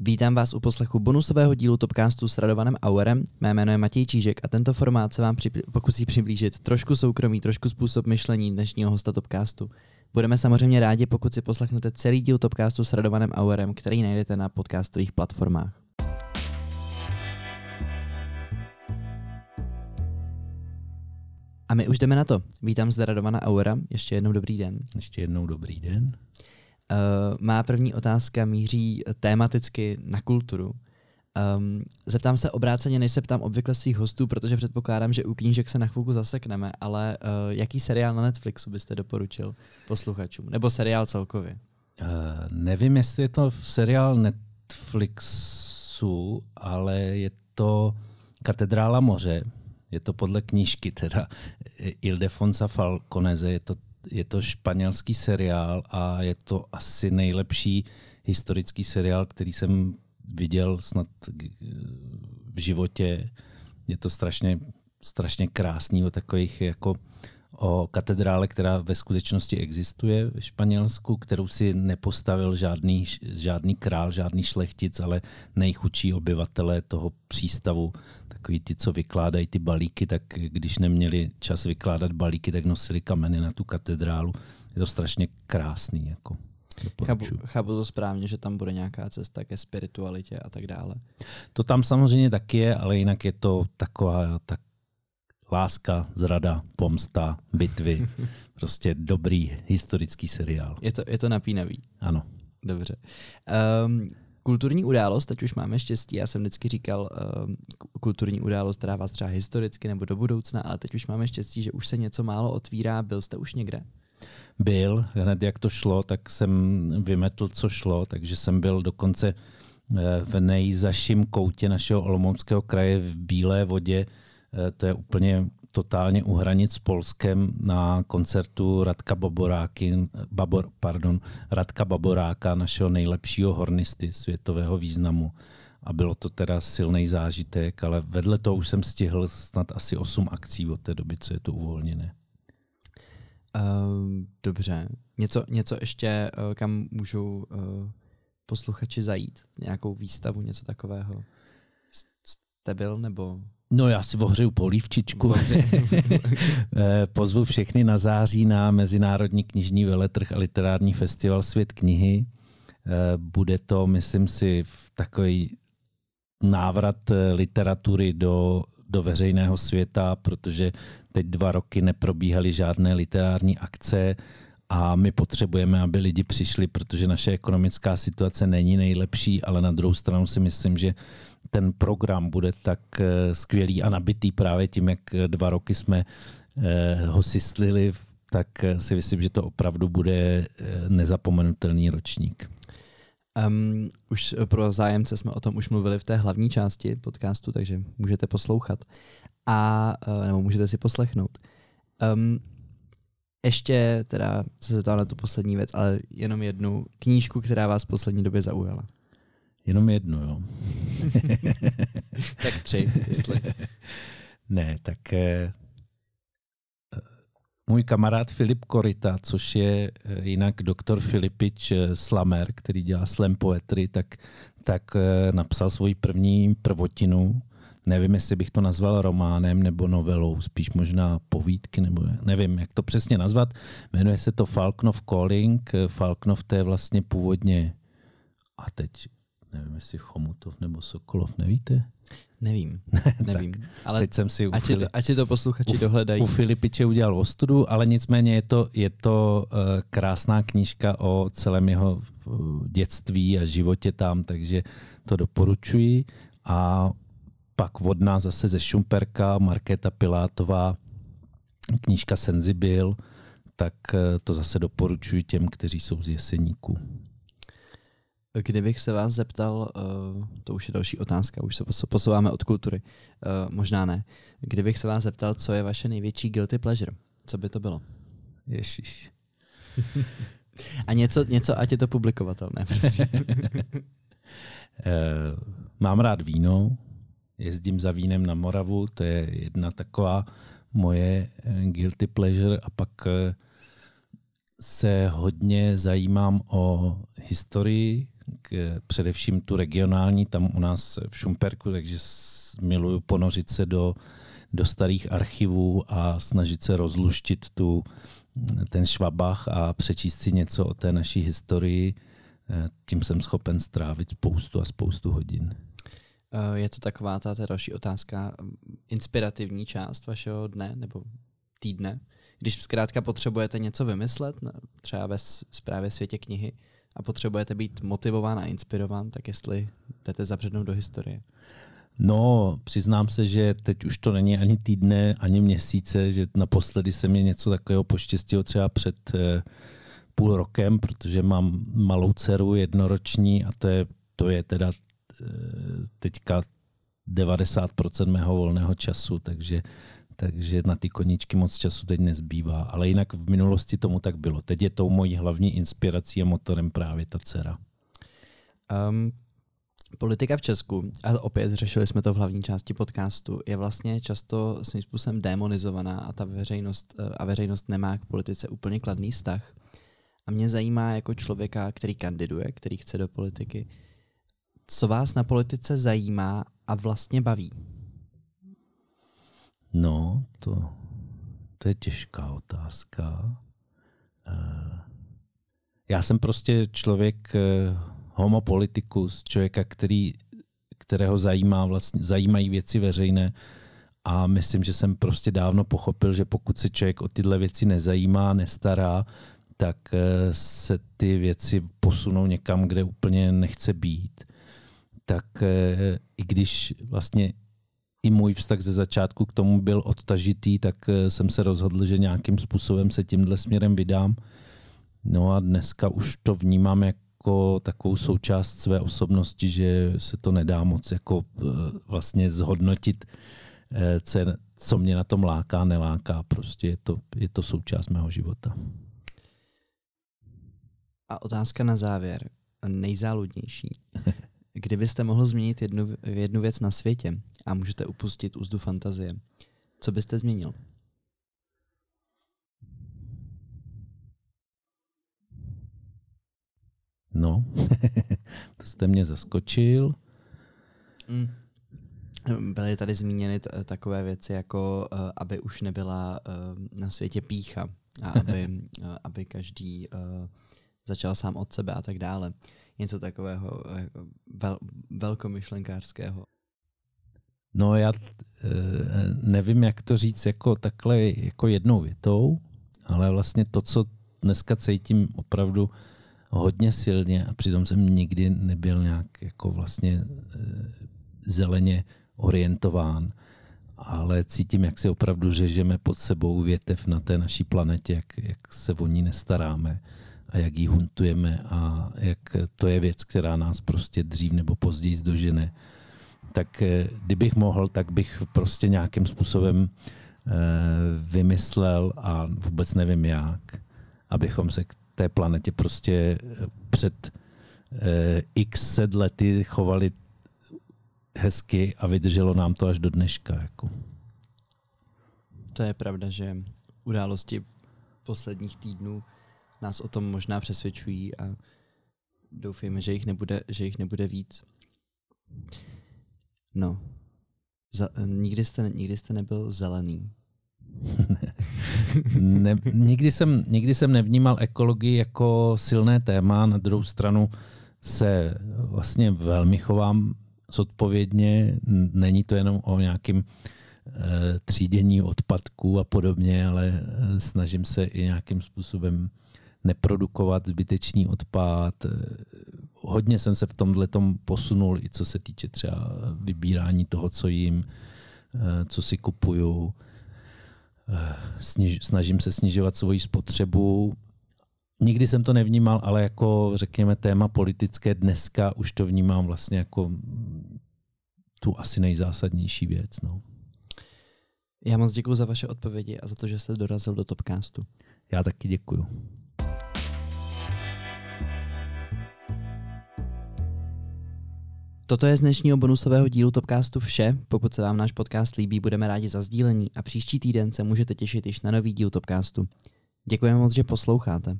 Vítám vás u poslechu bonusového dílu Topcastu s Radovanem Auerem. Mé jméno je Matěj Čížek a tento formát se vám připl- pokusí přiblížit trošku soukromí, trošku způsob myšlení dnešního hosta Topcastu. Budeme samozřejmě rádi, pokud si poslechnete celý díl Topcastu s Radovanem Auerem, který najdete na podcastových platformách. A my už jdeme na to. Vítám zde Radovana Auera. Ještě jednou dobrý den. Ještě jednou dobrý den. Uh, má první otázka míří tematicky na kulturu. Um, zeptám se obráceně, než se ptám obvykle svých hostů, protože předpokládám, že u knížek se na chvilku zasekneme, ale uh, jaký seriál na Netflixu byste doporučil posluchačům? Nebo seriál celkově? Uh, nevím, jestli je to seriál Netflixu, ale je to Katedrála moře. Je to podle knížky teda Ildefonsa Falconeze. Je to je to španělský seriál a je to asi nejlepší historický seriál, který jsem viděl snad v životě. Je to strašně, strašně krásný o takových jako o katedrále, která ve skutečnosti existuje v Španělsku, kterou si nepostavil žádný, žádný král, žádný šlechtic, ale nejchudší obyvatelé toho přístavu. Takový ti, co vykládají ty balíky, tak když neměli čas vykládat balíky, tak nosili kameny na tu katedrálu. Je to strašně krásný. Jako. Chápu, chápu to správně, že tam bude nějaká cesta ke spiritualitě a tak dále. To tam samozřejmě taky je, ale jinak je to taková tak láska, zrada, pomsta, bitvy. prostě dobrý historický seriál. Je to, je to napínavý. Ano. Dobře. Um, kulturní událost, teď už máme štěstí, já jsem vždycky říkal um, kulturní událost, která vás třeba historicky nebo do budoucna, ale teď už máme štěstí, že už se něco málo otvírá. Byl jste už někde? Byl, hned jak to šlo, tak jsem vymetl, co šlo, takže jsem byl dokonce eh, v nejzaším koutě našeho Olomouckého kraje v Bílé vodě, Eh, to je úplně totálně u hranic s Polskem na koncertu Radka Baboráky, Babor, pardon, Radka Baboráka, našeho nejlepšího hornisty světového významu. A bylo to teda silný zážitek, ale vedle toho už jsem stihl snad asi 8 akcí od té doby, co je to uvolněné. Uh, dobře. Něco, něco ještě, uh, kam můžou uh, posluchači zajít? Nějakou výstavu, něco takového? Jste byl nebo No já si ohřeju polívčičku. Eh, pozvu všechny na září na Mezinárodní knižní veletrh a literární festival Svět knihy. Eh, bude to, myslím si, takový návrat eh, literatury do, do veřejného světa, protože teď dva roky neprobíhaly žádné literární akce a my potřebujeme, aby lidi přišli, protože naše ekonomická situace není nejlepší, ale na druhou stranu si myslím, že ten program bude tak eh, skvělý a nabitý právě tím, jak dva roky jsme eh, ho syslili, tak eh, si myslím, že to opravdu bude nezapomenutelný ročník. Um, už pro zájemce jsme o tom už mluvili v té hlavní části podcastu, takže můžete poslouchat a nebo můžete si poslechnout. Um, ještě teda se zeptal na tu poslední věc, ale jenom jednu knížku, která vás v poslední době zaujala. Jenom jednu, jo. tak tři, jestli. ne, tak eh, můj kamarád Filip Korita, což je eh, jinak doktor Filipič eh, Slamer, který dělá slam poetry, tak, tak eh, napsal svoji první prvotinu. Nevím, jestli bych to nazval románem nebo novelou, spíš možná povídky, nebo nevím, jak to přesně nazvat. Jmenuje se to Falknov Calling. Falknov to je vlastně původně, a teď nevím, jestli Chomutov nebo Sokolov, nevíte? Nevím, nevím. ale teď jsem si ať, si to, ať si to posluchači u, dohledají. U Filipiče udělal ostudu, ale nicméně je to, je to uh, krásná knížka o celém jeho uh, dětství a životě tam, takže to doporučuji. A pak vodná zase ze Šumperka, Markéta Pilátová, knížka Senzibil, tak uh, to zase doporučuji těm, kteří jsou z Jeseníku. Kdybych se vás zeptal, uh, to už je další otázka, už se posouváme od kultury, uh, možná ne. Kdybych se vás zeptal, co je vaše největší guilty pleasure, co by to bylo? Ježíš. A něco, něco, ať je to publikovatelné, prosím. uh, mám rád víno, jezdím za vínem na Moravu, to je jedna taková moje guilty pleasure a pak se hodně zajímám o historii k, především tu regionální, tam u nás v Šumperku, takže miluju ponořit se do, do starých archivů a snažit se rozluštit tu, ten švabach a přečíst si něco o té naší historii. Eh, tím jsem schopen strávit spoustu a spoustu hodin. Eh, je to taková ta, ta další otázka, mm, inspirativní část vašeho dne nebo týdne? Když zkrátka potřebujete něco vymyslet, třeba ve zprávě světě knihy, a potřebujete být motivován a inspirován, tak jestli jdete zabřednout do historie. No, přiznám se, že teď už to není ani týdne, ani měsíce, že naposledy se mě něco takového poštěstilo třeba před eh, půl rokem, protože mám malou dceru jednoroční a to je, to je teda eh, teďka 90% mého volného času, takže takže na ty koníčky moc času teď nezbývá. Ale jinak v minulosti tomu tak bylo. Teď je tou mojí hlavní inspirací a motorem právě ta dcera. Um, politika v Česku, a opět řešili jsme to v hlavní části podcastu, je vlastně často svým způsobem demonizovaná a ta veřejnost, eh, a veřejnost nemá k politice úplně kladný vztah. A mě zajímá jako člověka, který kandiduje, který chce do politiky, co vás na politice zajímá a vlastně baví. No, to, to je těžká otázka. Eh, já jsem prostě člověk eh, homo politicus, člověka, který, kterého zajímá vlastně, zajímají věci veřejné a myslím, že jsem prostě dávno pochopil, že pokud se člověk o tyhle věci nezajímá, nestará, tak eh, se ty věci posunou někam, kde úplně nechce být. Tak i když vlastně i můj vztah ze začátku k tomu byl odtažitý, tak eh, jsem se rozhodl, že nějakým způsobem se tímhle směrem vydám. No a dneska už to vnímám jako takovou součást své osobnosti, že se to nedá moc jako eh, vlastně zhodnotit, eh, co mě na tom láká, neláká. Prostě je to, je to součást mého života. A otázka na závěr, nejzáludnější. Kdybyste mohl změnit jednu, jednu věc na světě a můžete upustit úzdu fantazie, co byste změnil? No, to jste mě zaskočil. Mm. Byly tady zmíněny t- takové věci, jako uh, aby už nebyla uh, na světě pícha a aby, uh, aby každý uh, začal sám od sebe a tak dále něco takového jako vel, velkomyšlenkářského. No já e, nevím, jak to říct jako takhle jako jednou větou, ale vlastně to, co dneska cítím opravdu hodně silně a přitom jsem nikdy nebyl nějak jako vlastně e, zeleně orientován, ale cítím, jak si opravdu řežeme pod sebou větev na té naší planetě, jak, jak se o ní nestaráme a jak ji huntujeme a jak to je věc, která nás prostě dřív nebo později zdožene. Tak eh, kdybych mohl, tak bych prostě nějakým způsobem eh, vymyslel a vůbec nevím jak, abychom se k té planetě prostě eh, před x set lety chovali hezky a vydrželo nám to až do dneška. Jako. To je pravda, že události posledních týdnů nás o tom možná přesvědčují a doufejme, že jich nebude, že jich nebude víc. No, Za, nikdy, jste, nikdy jste nebyl zelený. ne, nikdy, jsem, nikdy jsem nevnímal ekologii jako silné téma, na druhou stranu se vlastně velmi chovám zodpovědně. Není to jenom o nějakém e, třídění odpadků a podobně, ale eh, snažím se i nějakým způsobem neprodukovat zbytečný odpad. Hodně jsem se v tomhle tom posunul, i co se týče třeba vybírání toho, co jim, co si kupuju. Sniž, snažím se snižovat svoji spotřebu. Nikdy jsem to nevnímal, ale jako řekněme téma politické dneska už to vnímám vlastně jako tu asi nejzásadnější věc. No. Já moc děkuji za vaše odpovědi a za to, že jste dorazil do Topcastu. Já taky děkuji. Toto je z dnešního bonusového dílu Topcastu vše. Pokud se vám náš podcast líbí, budeme rádi za sdílení a příští týden se můžete těšit již na nový díl Topcastu. Děkujeme moc, že posloucháte.